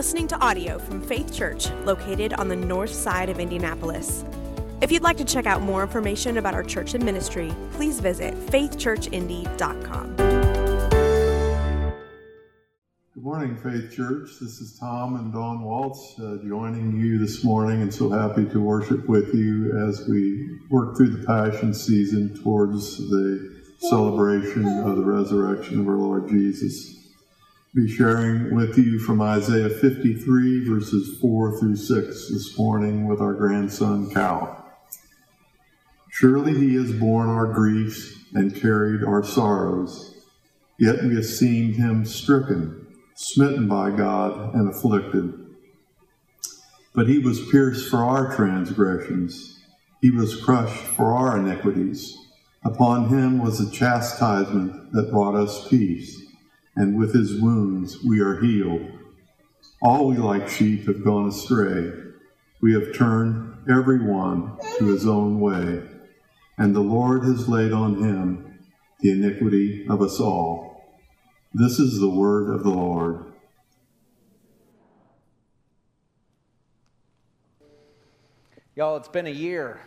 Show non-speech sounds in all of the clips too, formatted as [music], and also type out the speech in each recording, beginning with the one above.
listening to audio from Faith Church, located on the north side of Indianapolis. If you'd like to check out more information about our church and ministry, please visit faithchurchindy.com. Good morning, Faith Church. This is Tom and Don Waltz uh, joining you this morning, and so happy to worship with you as we work through the Passion season towards the celebration of the resurrection of our Lord Jesus. Be sharing with you from Isaiah 53, verses 4 through 6 this morning with our grandson Cal. Surely he has borne our griefs and carried our sorrows, yet we esteemed him stricken, smitten by God, and afflicted. But he was pierced for our transgressions, he was crushed for our iniquities. Upon him was the chastisement that brought us peace, and with his wounds we are healed. All we like sheep have gone astray. We have turned every one to his own way, and the Lord has laid on him the iniquity of us all. This is the word of the Lord. Y'all, it's been a year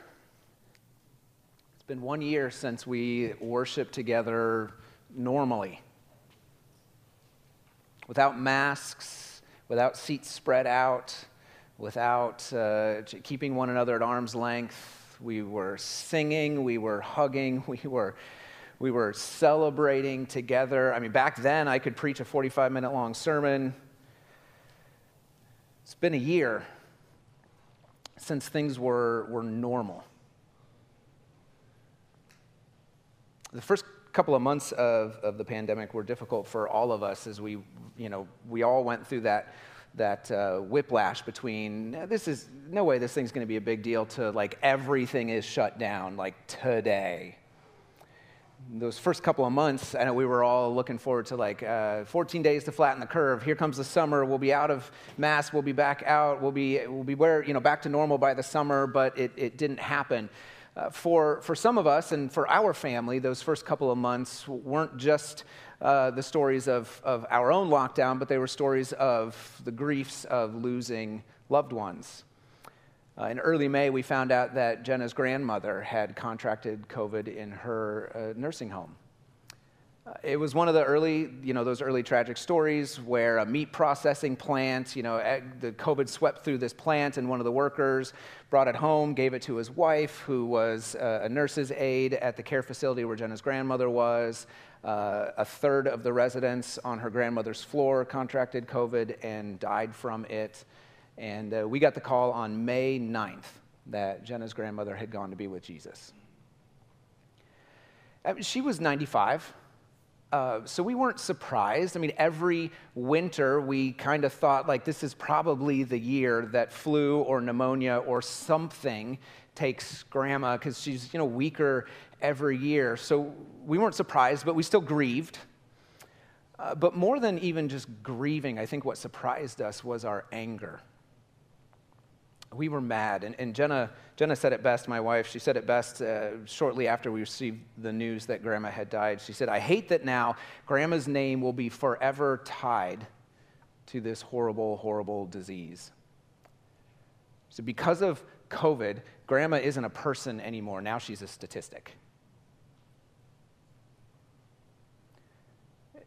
it's been one year since we worshiped together normally, without masks, without seats spread out, without uh, keeping one another at arm's length. We were singing, we were hugging, [laughs] we were, we were celebrating together. I mean, back then I could preach a 45 minute long sermon. It's been a year since things were, were normal. the first couple of months of, of the pandemic were difficult for all of us as we, you know, we all went through that, that uh, whiplash between this is no way this thing's going to be a big deal to like everything is shut down like today. Those first couple of months, I know we were all looking forward to like uh, 14 days to flatten the curve. Here comes the summer. We'll be out of masks. We'll be back out. We'll be, we'll be where, you know, back to normal by the summer, but it, it didn't happen. Uh, for, for some of us and for our family, those first couple of months weren't just uh, the stories of, of our own lockdown, but they were stories of the griefs of losing loved ones. Uh, in early May, we found out that Jenna's grandmother had contracted COVID in her uh, nursing home. It was one of the early, you know, those early tragic stories where a meat processing plant, you know, the COVID swept through this plant, and one of the workers brought it home, gave it to his wife, who was uh, a nurse's aide at the care facility where Jenna's grandmother was. Uh, a third of the residents on her grandmother's floor contracted COVID and died from it. And uh, we got the call on May 9th that Jenna's grandmother had gone to be with Jesus. Uh, she was 95. Uh, so we weren't surprised. I mean, every winter we kind of thought like this is probably the year that flu or pneumonia or something takes grandma because she's you know weaker every year. So we weren't surprised, but we still grieved. Uh, but more than even just grieving, I think what surprised us was our anger we were mad. And, and Jenna, Jenna said it best, my wife, she said it best uh, shortly after we received the news that Grandma had died. She said, I hate that now Grandma's name will be forever tied to this horrible, horrible disease. So, because of COVID, Grandma isn't a person anymore. Now she's a statistic.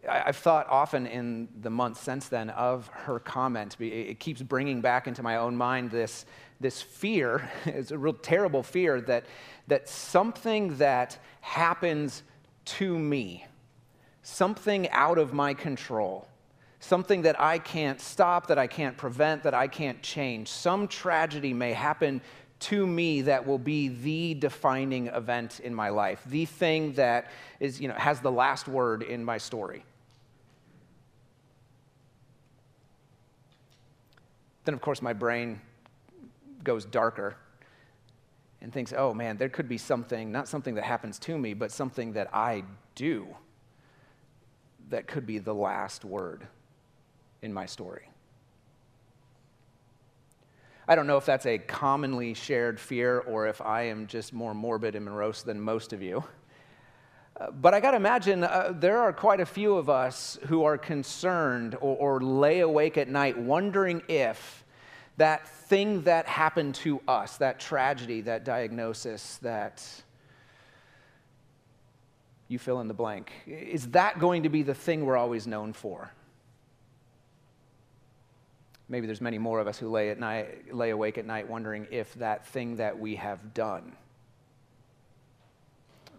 I've thought often in the months since then of her comment. It keeps bringing back into my own mind this, this fear. [laughs] It's a real terrible fear that, that something that happens to me, something out of my control, something that I can't stop, that I can't prevent, that I can't change, some tragedy may happen to me that will be the defining event in my life, the thing that is, you know, has the last word in my story. Then, of course, my brain goes darker and thinks, oh man, there could be something, not something that happens to me, but something that I do that could be the last word in my story. I don't know if that's a commonly shared fear or if I am just more morbid and morose than most of you. But I got to imagine uh, there are quite a few of us who are concerned or, or lay awake at night wondering if that thing that happened to us, that tragedy, that diagnosis, that you fill in the blank, is that going to be the thing we're always known for? Maybe there's many more of us who lay, at night, lay awake at night wondering if that thing that we have done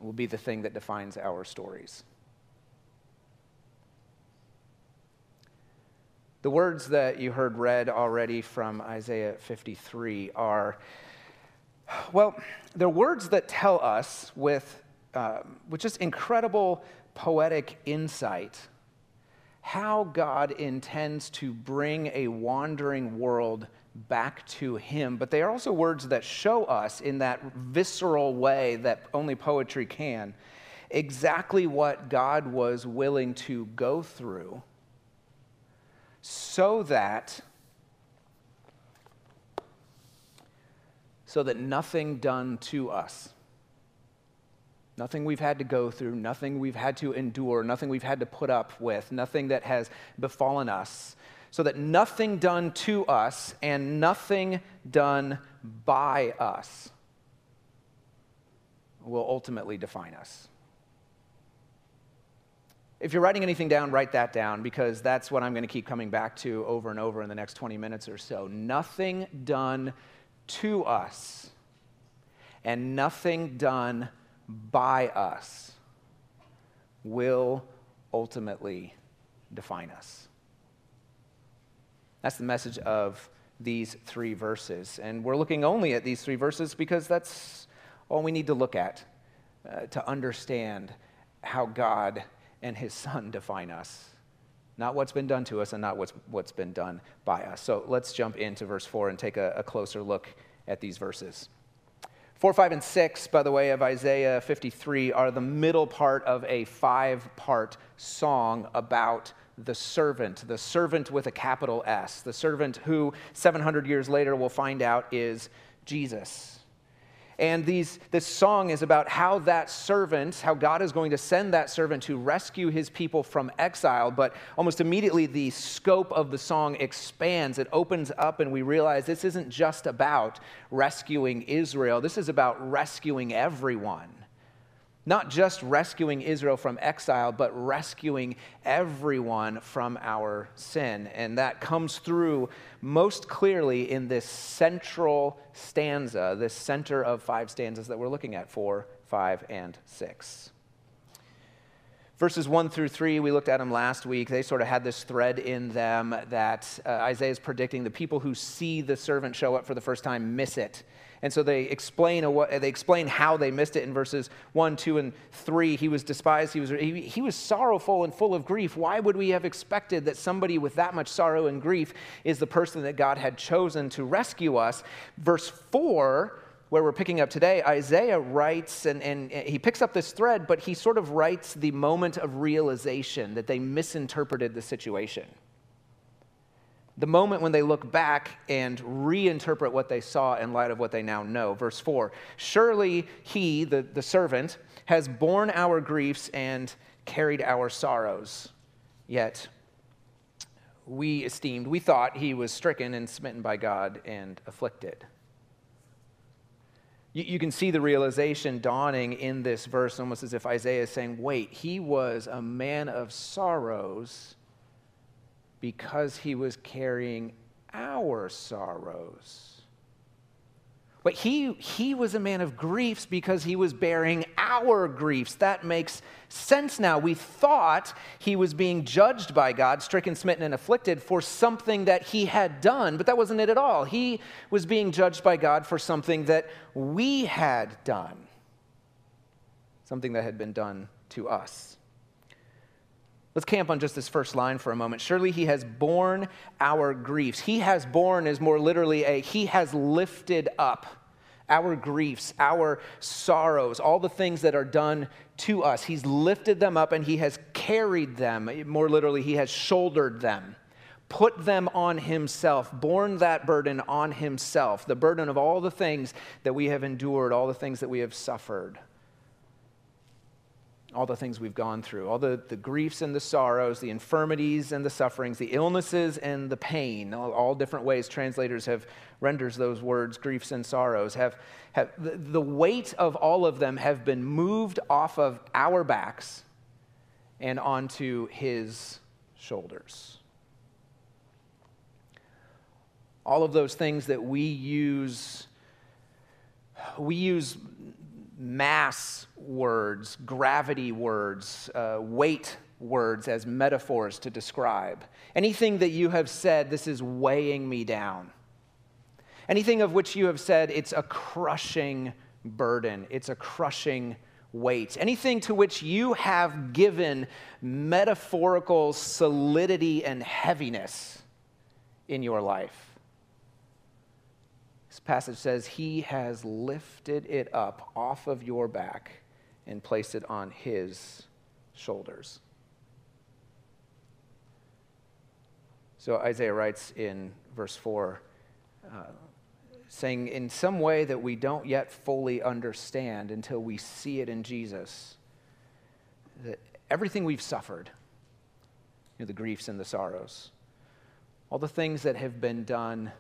will be the thing that defines our stories. The words that you heard read already from Isaiah 53 are, well, they're words that tell us with, um, with just incredible poetic insight how God intends to bring a wandering world back to Him. But they are also words that show us, in that visceral way that only poetry can, exactly what God was willing to go through so that so that nothing done to us Nothing we've had to go through, nothing we've had to endure, nothing we've had to put up with, nothing that has befallen us, so that nothing done to us and nothing done by us will ultimately define us. If you're writing anything down, write that down because that's what I'm going to keep coming back to over and over in the next 20 minutes or so. Nothing done to us and nothing done by us will ultimately define us. That's the message of these three verses. And we're looking only at these three verses because that's all we need to look at uh, to understand how God and His Son define us. Not what's been done to us and not what's, what's been done by us. So let's jump into verse 4 and take a, a closer look at these verses. 4, 5, and 6, by the way, of Isaiah 53 are the middle part of a five part song about the servant, the servant with a capital S, the servant who 700 years later we'll find out is Jesus. And these, this song is about how that servant, how God is going to send that servant to rescue his people from exile. But almost immediately, the scope of the song expands. It opens up, and we realize this isn't just about rescuing Israel, this is about rescuing everyone not just rescuing Israel from exile, but rescuing everyone from our sin. And that comes through most clearly in this central stanza, this center of five stanzas that we're looking at four, five, and six. Verses 1 through 3, we looked at them last week. They sort of had this thread in them that uh, Isaiah is predicting the people who see the servant show up for the first time miss it. And so they explain, a, they explain how they missed it in verses 1, 2, and 3. He was despised, he was, he, he was sorrowful and full of grief. Why would we have expected that somebody with that much sorrow and grief is the person that God had chosen to rescue us? Verse 4 where we're picking up today, Isaiah writes, and, and he picks up this thread, but he sort of writes the moment of realization that they misinterpreted the situation the moment when they look back and reinterpret what they saw in light of what they now know. Verse 4 Surely he, the, the servant, has borne our griefs and carried our sorrows. Yet we esteemed, we thought he was stricken and smitten by God and afflicted. You, you can see the realization dawning in this verse, almost as if Isaiah is saying, Wait, he was a man of sorrows because he was carrying our sorrows. But he, he was a man of griefs because he was bearing our griefs. That makes sense now. We thought he was being judged by God, stricken, smitten, and afflicted for something that he had done, but that wasn't it at all. He was being judged by God for something that we had done, something that had been done to us. Let's camp on just this first line for a moment. Surely he has borne our griefs. He has borne is more literally a he has lifted up our griefs, our sorrows, all the things that are done to us. He's lifted them up and he has carried them. More literally, he has shouldered them, put them on himself, borne that burden on himself, the burden of all the things that we have endured, all the things that we have suffered. All the things we've gone through, all the, the griefs and the sorrows, the infirmities and the sufferings, the illnesses and the pain, all, all different ways translators have renders those words, griefs and sorrows, have, have the, the weight of all of them have been moved off of our backs and onto his shoulders. All of those things that we use, we use mass words, gravity words, uh, weight words as metaphors to describe. Anything that you have said, this is weighing me down. Anything of which you have said, it's a crushing burden, it's a crushing weight. Anything to which you have given metaphorical solidity and heaviness in your life. This passage says, He has lifted it up off of your back and placed it on His shoulders. So Isaiah writes in verse 4, uh, saying, In some way that we don't yet fully understand until we see it in Jesus, that everything we've suffered, you know, the griefs and the sorrows, all the things that have been done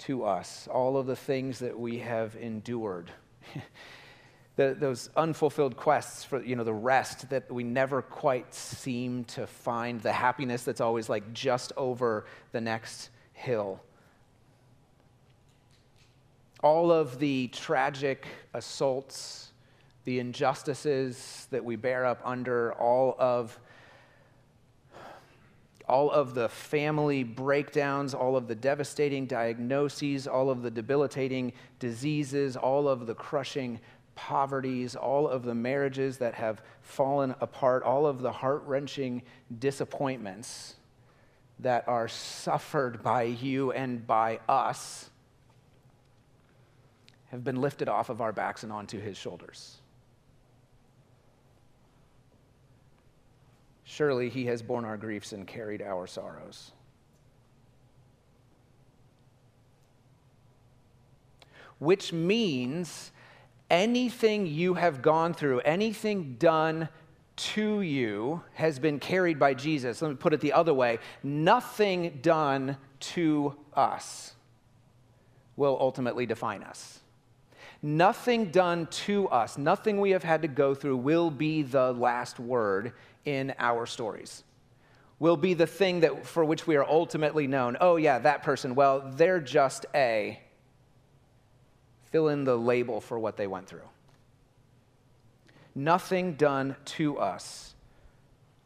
to us, all of the things that we have endured. [laughs] the, those unfulfilled quests for you know the rest that we never quite seem to find the happiness that's always like just over the next hill all of the tragic assaults the injustices that we bear up under all of all of the family breakdowns, all of the devastating diagnoses, all of the debilitating diseases, all of the crushing poverties, all of the marriages that have fallen apart, all of the heart wrenching disappointments that are suffered by you and by us have been lifted off of our backs and onto his shoulders. Surely he has borne our griefs and carried our sorrows. Which means anything you have gone through, anything done to you, has been carried by Jesus. Let me put it the other way nothing done to us will ultimately define us. Nothing done to us, nothing we have had to go through will be the last word in our stories. Will be the thing that for which we are ultimately known. Oh yeah, that person, well, they're just a fill in the label for what they went through. Nothing done to us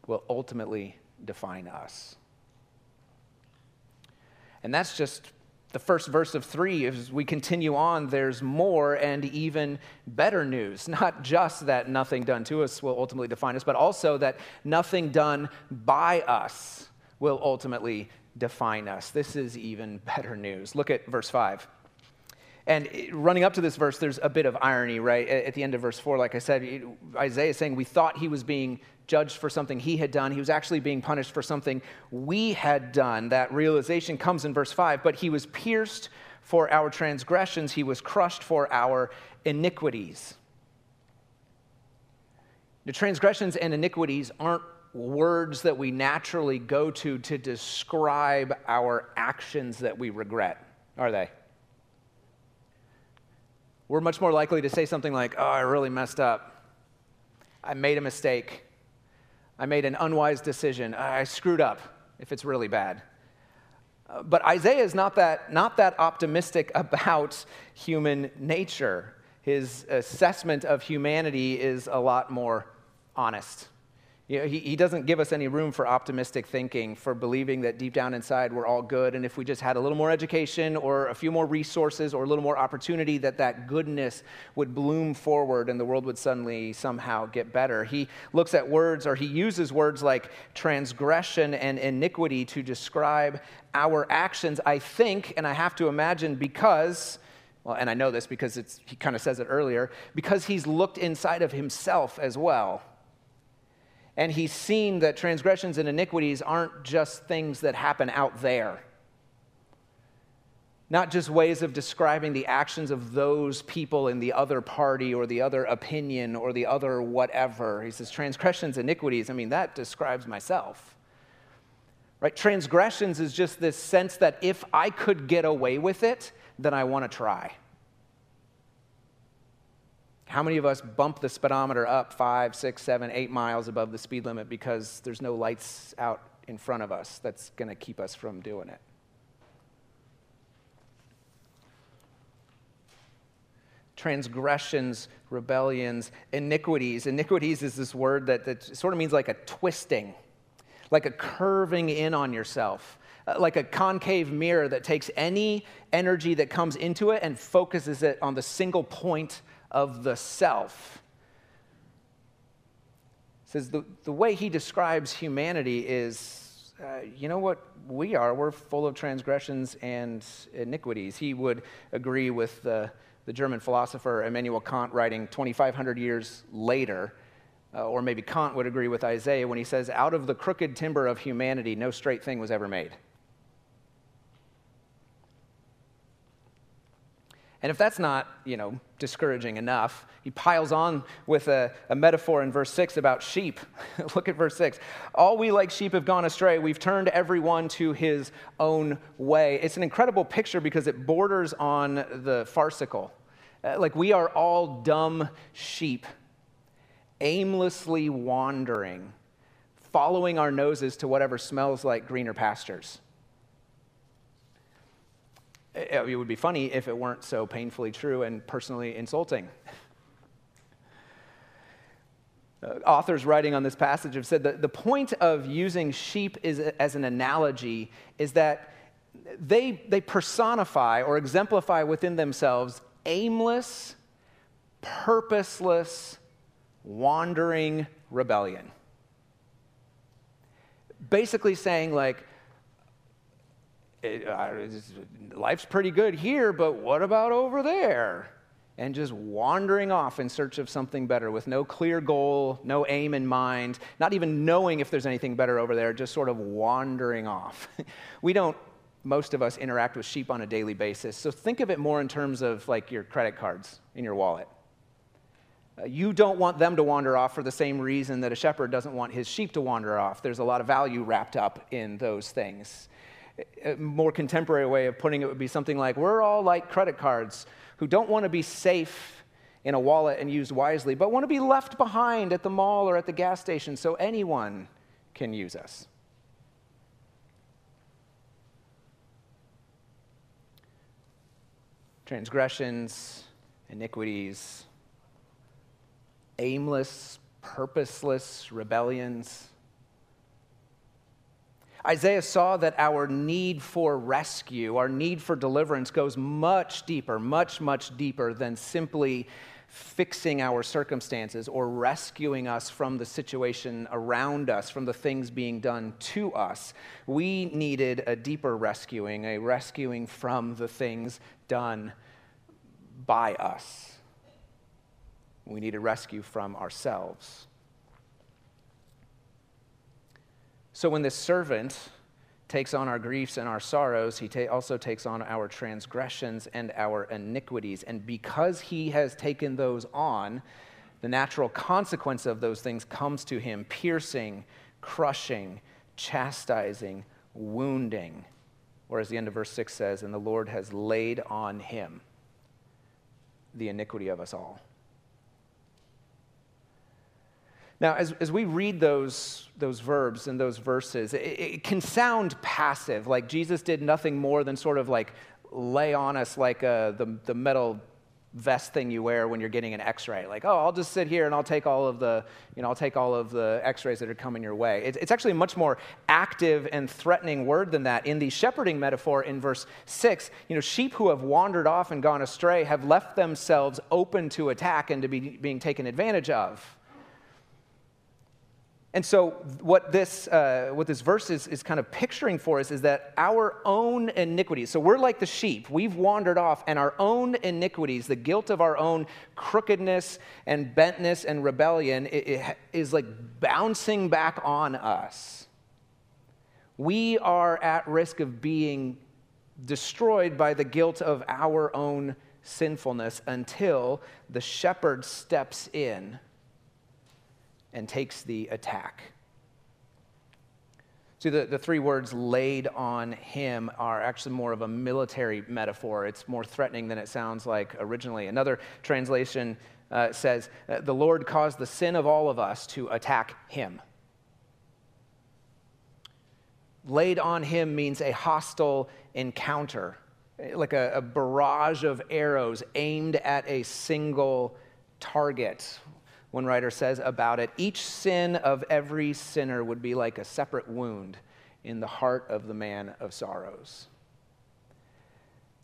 will ultimately define us. And that's just the first verse of three, as we continue on, there's more and even better news. [laughs] Not just that nothing done to us will ultimately define us, but also that nothing done by us will ultimately define us. This is even [laughs] better news. Look at verse 5. And running up to this verse, there's a bit of irony, right? At the end of verse 4, like I said, Isaiah is saying we thought he was being judged for something he had done. He was actually being punished for something we had done. That realization comes in verse 5. But he was pierced for our transgressions, he was crushed for our iniquities. The transgressions and iniquities aren't words that we naturally go to to describe our actions that we regret, are they? We're much more likely to say something like, Oh, I really messed up. I made a mistake. I made an unwise decision. I screwed up, if it's really bad. Uh, but Isaiah is not that, not that optimistic [laughs] about human nature. His assessment of humanity is a lot more honest. You know, he, he doesn't give us any room for optimistic thinking, for believing that deep down inside we're all good, and if we just had a little more education or a few more resources or a little more opportunity, that that goodness would bloom forward and the world would suddenly somehow get better. He looks at words, or he uses words like transgression and iniquity to describe our actions, I think, and I have to imagine because well, and I know this because he kind of says it earlier, because he's looked inside of himself as well and he's seen that transgressions and iniquities aren't just things that happen out there. not just ways of describing the actions of those people in the other party or the other opinion or the other whatever. He says, transgressions, iniquities. I mean, that describes myself. Right? Transgressions is just this sense that if I could get away with it, then I want to try. How many of us bump the speedometer up five, six, seven, eight miles above the speed limit because there's no lights out in front of us that's going to keep us from doing it? Transgressions, rebellions, iniquities. Iniquities is this word that, that sort of means like a twisting, like a curving in on yourself uh, like a concave mirror that takes any energy that comes into it and focuses it on the single point of the self. says the, the way he describes humanity is, uh, you know what we are? We're full of transgressions and iniquities. He would agree with the, the German philosopher Immanuel Kant writing 2,500 years later. Uh, or maybe Kant would agree with Isaiah when he says, Out of the crooked timber of humanity, no straight thing was ever made. And if that's not, you know, discouraging enough, he piles on with a, a metaphor in verse 6 about sheep. [laughs] Look at verse 6. All we like sheep have gone astray. We've turned everyone to his own way. It's an incredible picture because it borders on the farcical. Uh, like we are all dumb sheep, aimlessly wandering, following our noses to whatever smells like greener pastures. It would be funny if it weren't so painfully true and personally insulting. Uh, authors writing on this passage have said that the point of using sheep is, as an analogy is that they, they personify or exemplify within themselves aimless, purposeless, wandering rebellion. Basically saying, like, it, uh, life's pretty good here, but what about over there? And just wandering off in search of something better with no clear goal, no aim in mind, not even knowing if there's anything better over there, just sort of wandering off. [laughs] we don't, most of us, interact with sheep on a daily basis. So think of it more in terms of like your credit cards in your wallet. Uh, you don't want them to wander off for the same reason that a shepherd doesn't want his sheep to wander off. There's a lot of value wrapped up in those things. A more contemporary way of putting it would be something like We're all like credit cards who don't want to be safe in a wallet and used wisely, but want to be left behind at the mall or at the gas station so anyone can use us. Transgressions, iniquities, aimless, purposeless rebellions Isaiah saw that our need for rescue, our need for deliverance goes much deeper, much, much deeper than simply fixing our circumstances or rescuing us from the situation around us, from the things being done to us. We needed a deeper rescuing, a rescuing from the things done by us. We need a rescue from ourselves. So when this servant takes on our griefs and our sorrows, he ta- also takes on our transgressions and our iniquities. And because he has taken those on, the natural consequence of those things comes to him piercing, crushing, chastising, wounding. Or as the end of verse 6 says, and the Lord has laid on him the iniquity of us all. Now, as, as we read those, those verbs and those verses, it, it can sound passive, like Jesus did nothing more than sort of like lay on us like uh, the, the metal vest thing you wear when you're getting an x-ray. Like oh i'll just sit here and i'll take all of the you know i'll take all of the x-rays that are coming your way. It's, it's actually a much more active and threatening word than that. In the shepherding metaphor in verse 6 you know sheep who have wandered off and gone astray have left themselves open to attack and to be being taken advantage of and so, what this, uh, what this verse is, is kind of picturing for us is that our own iniquities, so we're like the sheep, we've wandered off, and our own iniquities, the guilt of our own crookedness and bentness and rebellion, it, it is like bouncing back on us. We are at risk of being destroyed by the guilt of our own sinfulness until the shepherd steps in and takes the attack. See, the, the three words laid on him are actually more of a military metaphor. It's more threatening than it sounds like originally. Another translation uh, says, uh, The Lord caused the sin of all of us to attack him. Laid on him means a hostile encounter, like a, a barrage of arrows aimed at a single target one writer says about it each sin of every sinner would be like a separate wound in the heart of the man of sorrows.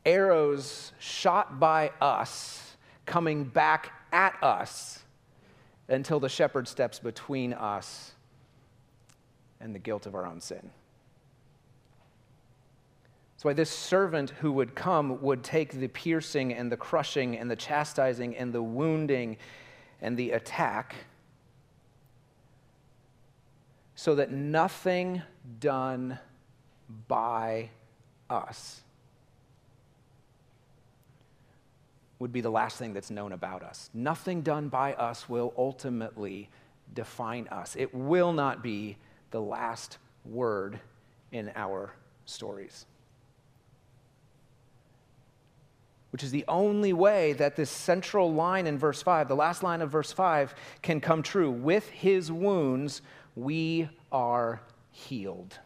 Arrows shot by us coming back at us until the shepherd steps between us and the guilt of our own sin. That's why this servant who would come would take the piercing and the crushing and the chastising and the wounding and the attack so that nothing done by us would be the last thing that's known about us. Nothing done by us will ultimately define us. It will not be the last word in our stories. Which is the only way that this central line in verse 5, the last line of verse 5, can come true. With his wounds, we are healed.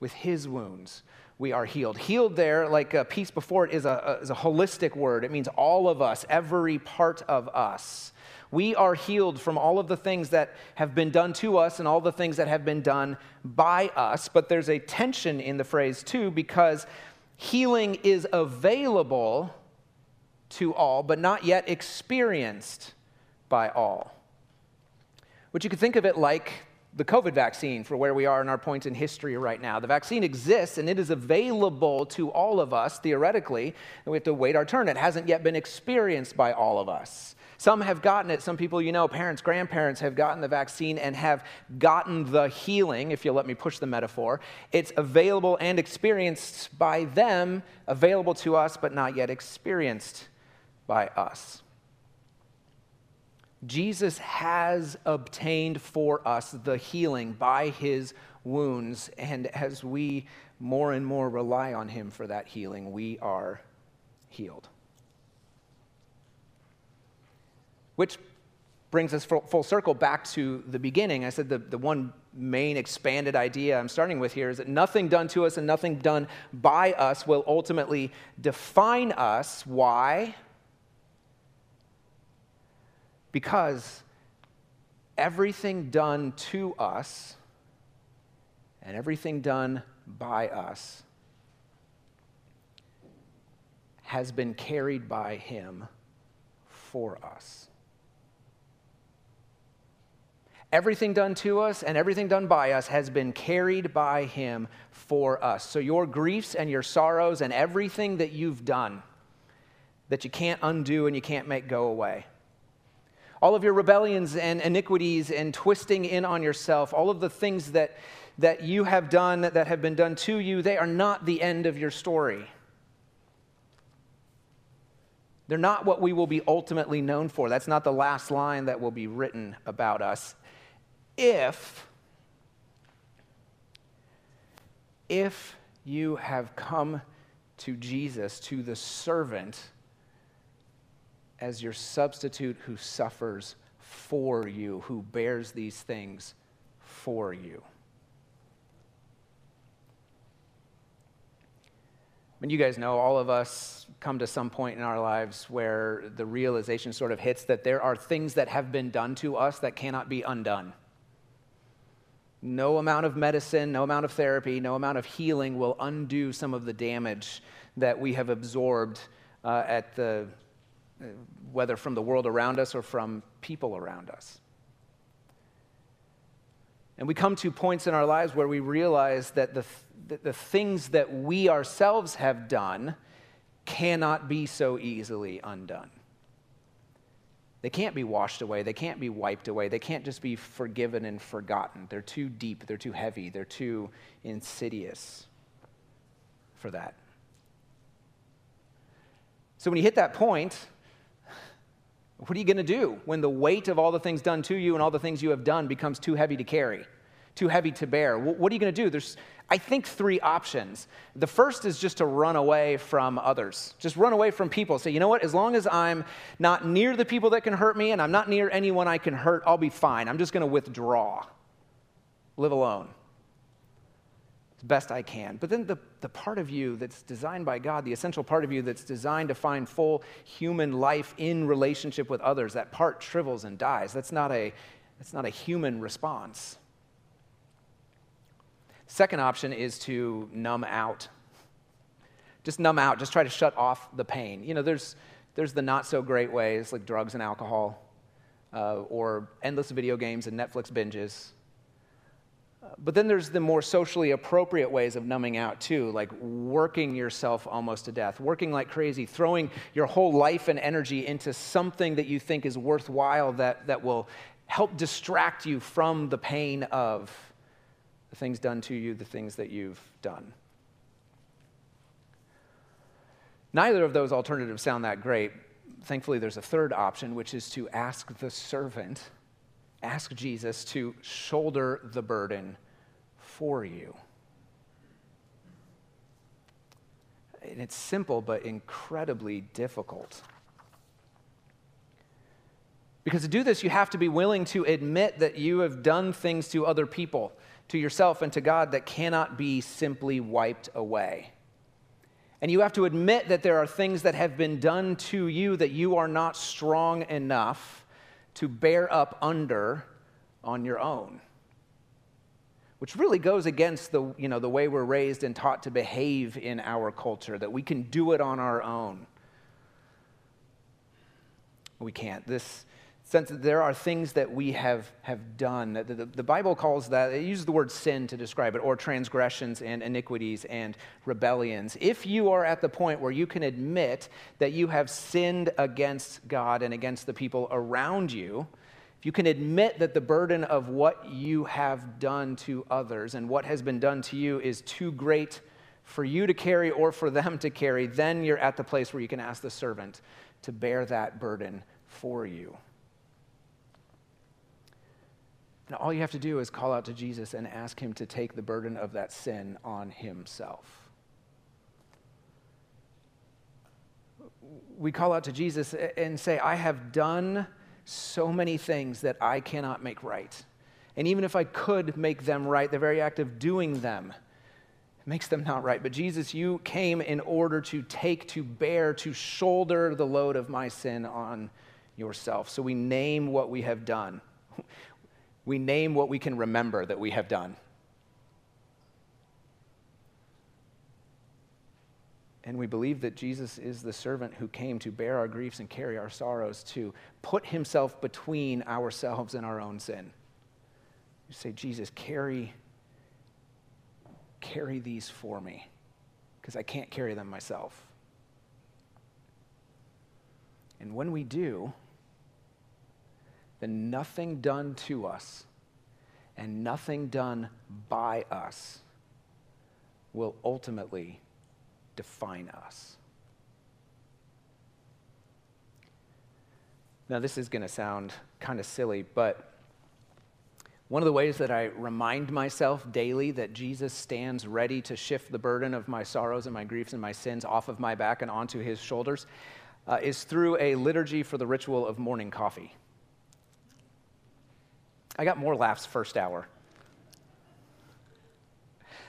With his wounds, we are healed. Healed there, like a peace before it, is a, is a holistic word. It means all of us, every part of us. We are healed from all of the things that have been done to us and all the things that have been done by us. But there's a tension in the phrase, too, because healing is available to all, but not yet experienced by all. Which you could think of it like the COVID vaccine for where we are in our point in history right now. The vaccine exists and it is available to all of us theoretically, and we have to wait our turn. It hasn't yet been experienced by all of us. Some have gotten it. Some people you know, parents, grandparents, have gotten the vaccine and have gotten the healing, if you'll let me push the metaphor. It's available and experienced by them, available to us, but not yet experienced by us. Jesus has obtained for us the healing by his wounds, and as we more and more rely on him for that healing, we are healed. Which brings us full, circle back to the beginning. I said the, the one main expanded idea I'm starting with here is that nothing done to us and nothing done by us will ultimately define us. Why? Because everything done to us and everything done by us has been carried by Him for us. Everything done to us and everything done by us has been carried by him for us. So your griefs and your sorrows and everything that you've done that you can't undo and you can't make go away. All of your rebellions and iniquities and twisting in on yourself, all of the things that, that you have done that have been done to you, they are not the end of your story. They're not what we will be ultimately known for. That's not the last line that will be written about us if if you have come to Jesus, to the servant, as your substitute who suffers for you, who bears these things for you. Mean, you guys know all of us come to some point in our lives where the realization sort of hits that there are things that have been done to us that cannot be undone. No amount of medicine, no amount of therapy, no amount of healing will undo some of the damage that we have absorbed uh, at the, uh, whether from the world around us or from people around us. And we come to points in our lives where we realize that the, that the things that we ourselves have done cannot be so easily undone. They can't be washed away. They can't be wiped away. They can't just be forgiven and forgotten. They're too deep. They're too heavy. They're too insidious. for that. So when you hit that point, what are you going to do when the weight of all the things done to you and all the things you have done becomes too heavy to carry, too heavy to bear? What are you going to do? There's, I think, three options. The first is just to run away from others, just run away from people. Say, you know what? As long as I'm not near the people that can hurt me and I'm not near anyone I can hurt, I'll be fine. I'm just going to withdraw, live alone as best I can. But then the, the part of you that's designed by God, the essential part of you that's designed to find full human life in relationship with others, that part shrivels and dies. That's not a, that's not a human response. Second option is to numb out. Just numb out, just try to shut off the pain. You know, there's, there's the not so great ways like drugs and alcohol, uh, or endless video games and Netflix binges. But then there's the more socially appropriate ways of numbing out, too, like working yourself almost to death, working like crazy, throwing your whole life and energy into something that you think is worthwhile that, that will help distract you from the pain of the things done to you, the things that you've done. Neither of those alternatives sound that great. Thankfully, there's a third option, which is to ask the servant ask Jesus to shoulder the burden for you. And it's simple, but incredibly difficult. Because to do this, you have to be willing to admit that you have done things to other people, to yourself, and to God that cannot be simply wiped away. And you have to admit that there are things that have been done to you that you are not strong enough to bear up under on your own. Which really goes against the, you know, the way we're raised and taught to behave in our culture, that we can do it on our own. We can't. This, sense that there are things that we have, have done. The, the, the, Bible calls that, it uses the word sin to describe it, or transgressions and iniquities and rebellions. If you are at the point where you can admit that you have sinned against God and against the people around you, if you can admit that the burden of what you have done to others and what has been done to you is too great for you to carry or for them to carry, then you're at the place where you can ask the servant to bear that burden for you. And all you have to do is call out to Jesus and ask him to take the burden of that sin on himself. We call out to Jesus and say, I have done so many things that I cannot make right. And even if I could make them right, the very act of doing them makes them not right. But Jesus, you came in order to take, to bear, to shoulder the load of my sin on yourself. So we name what we have done we name what we can remember that we have done. And we believe that Jesus is the servant who came to bear our griefs and carry our sorrows, to put himself between ourselves and our own sin. You say, Jesus, carry, carry these for me, because I can't carry them myself. And when we do, then nothing done to us and nothing done by us will ultimately define us. Now, this is going to sound kind of silly, but one of the ways that I remind myself daily that Jesus stands ready to shift the burden of my sorrows and my griefs and my sins off of my back and onto his shoulders uh, is through a liturgy for the ritual of morning coffee. I got more laughs first hour.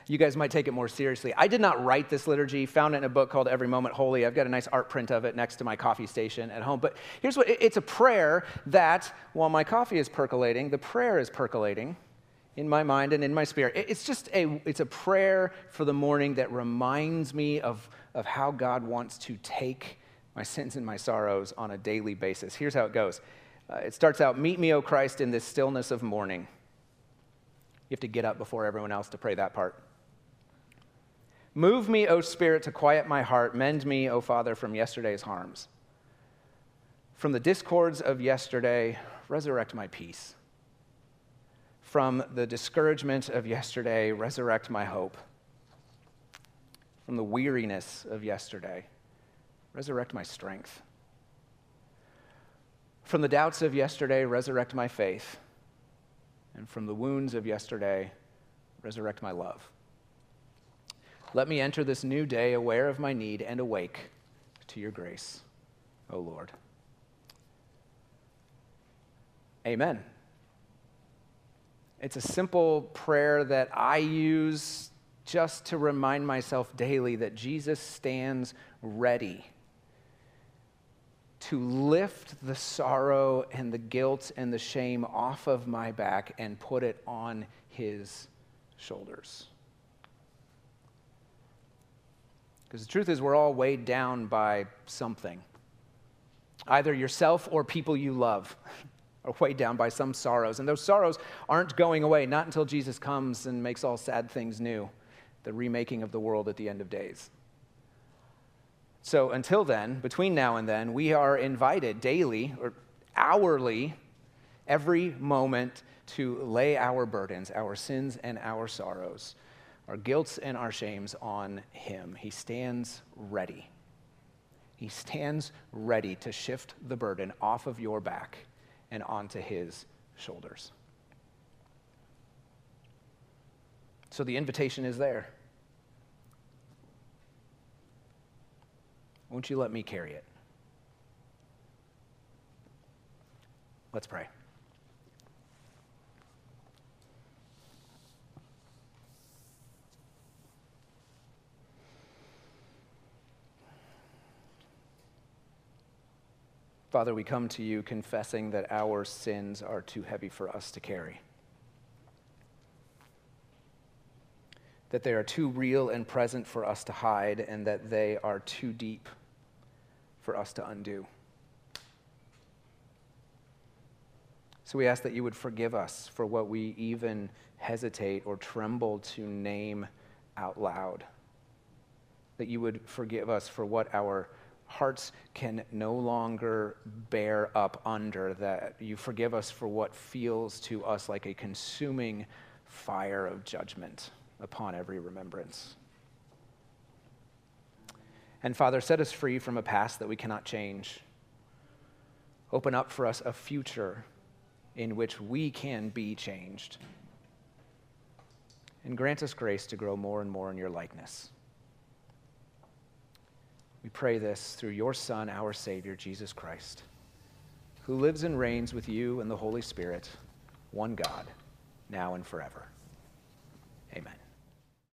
You guys might take it more seriously. I did not write this liturgy, found it in a book called Every Moment Holy. I've got a nice art print of it next to my coffee station at home. But here's what it's a prayer that while my coffee is percolating, the prayer is percolating in my mind and in my spirit. It's just a it's a prayer for the morning that reminds me of, of how God wants to take my sins and my sorrows on a daily basis. Here's how it goes. Uh, it starts out, Meet me, O Christ, in this stillness of morning. You have to get up before everyone else to pray that part. Move me, O Spirit, to quiet my heart. Mend me, O Father, from yesterday's harms. From the discords of yesterday, resurrect my peace. From the discouragement of yesterday, resurrect my hope. from the weariness of yesterday. Resurrect my strength. From the doubts of yesterday, resurrect my faith. And from the wounds of yesterday, resurrect my love. Let me enter this new day aware of my need and awake to your grace, O Lord. Amen. It's a simple prayer that I use just to remind myself daily that Jesus stands ready to lift the sorrow and the guilt and the shame off of my back and put it on his shoulders. Because the truth is, we're all weighed down by something. Either yourself or people you love [laughs] are weighed down by some sorrows. And those sorrows aren't going away, not until Jesus comes and makes all sad things new, the remaking of the world at the end of days. So until then, between now and then, we are invited daily or hourly, every moment, to lay our burdens, our sins, and our sorrows, our guilts and our shames on Him. He stands ready. He stands ready to shift the burden off of your back and onto His shoulders. So the invitation is there. Won't you let me carry it? Let's pray. Father, we come to you confessing that our sins are too heavy for us to carry. That they are too real and present for us to hide, and that they are too deep for us to undo. So we ask that you would forgive us for what we even hesitate or tremble to name out loud. That you would forgive us for what our hearts can no longer bear up under. That you forgive us for what feels to us like a consuming fire of judgment upon every remembrance. And Father, set us free from a past that we cannot change. Open up for us a future in which we can be changed. And grant us grace to grow more and more in your likeness. We pray this through your Son, our Savior, Jesus Christ, who lives and reigns with you and the Holy Spirit, one God, now and forever. Amen.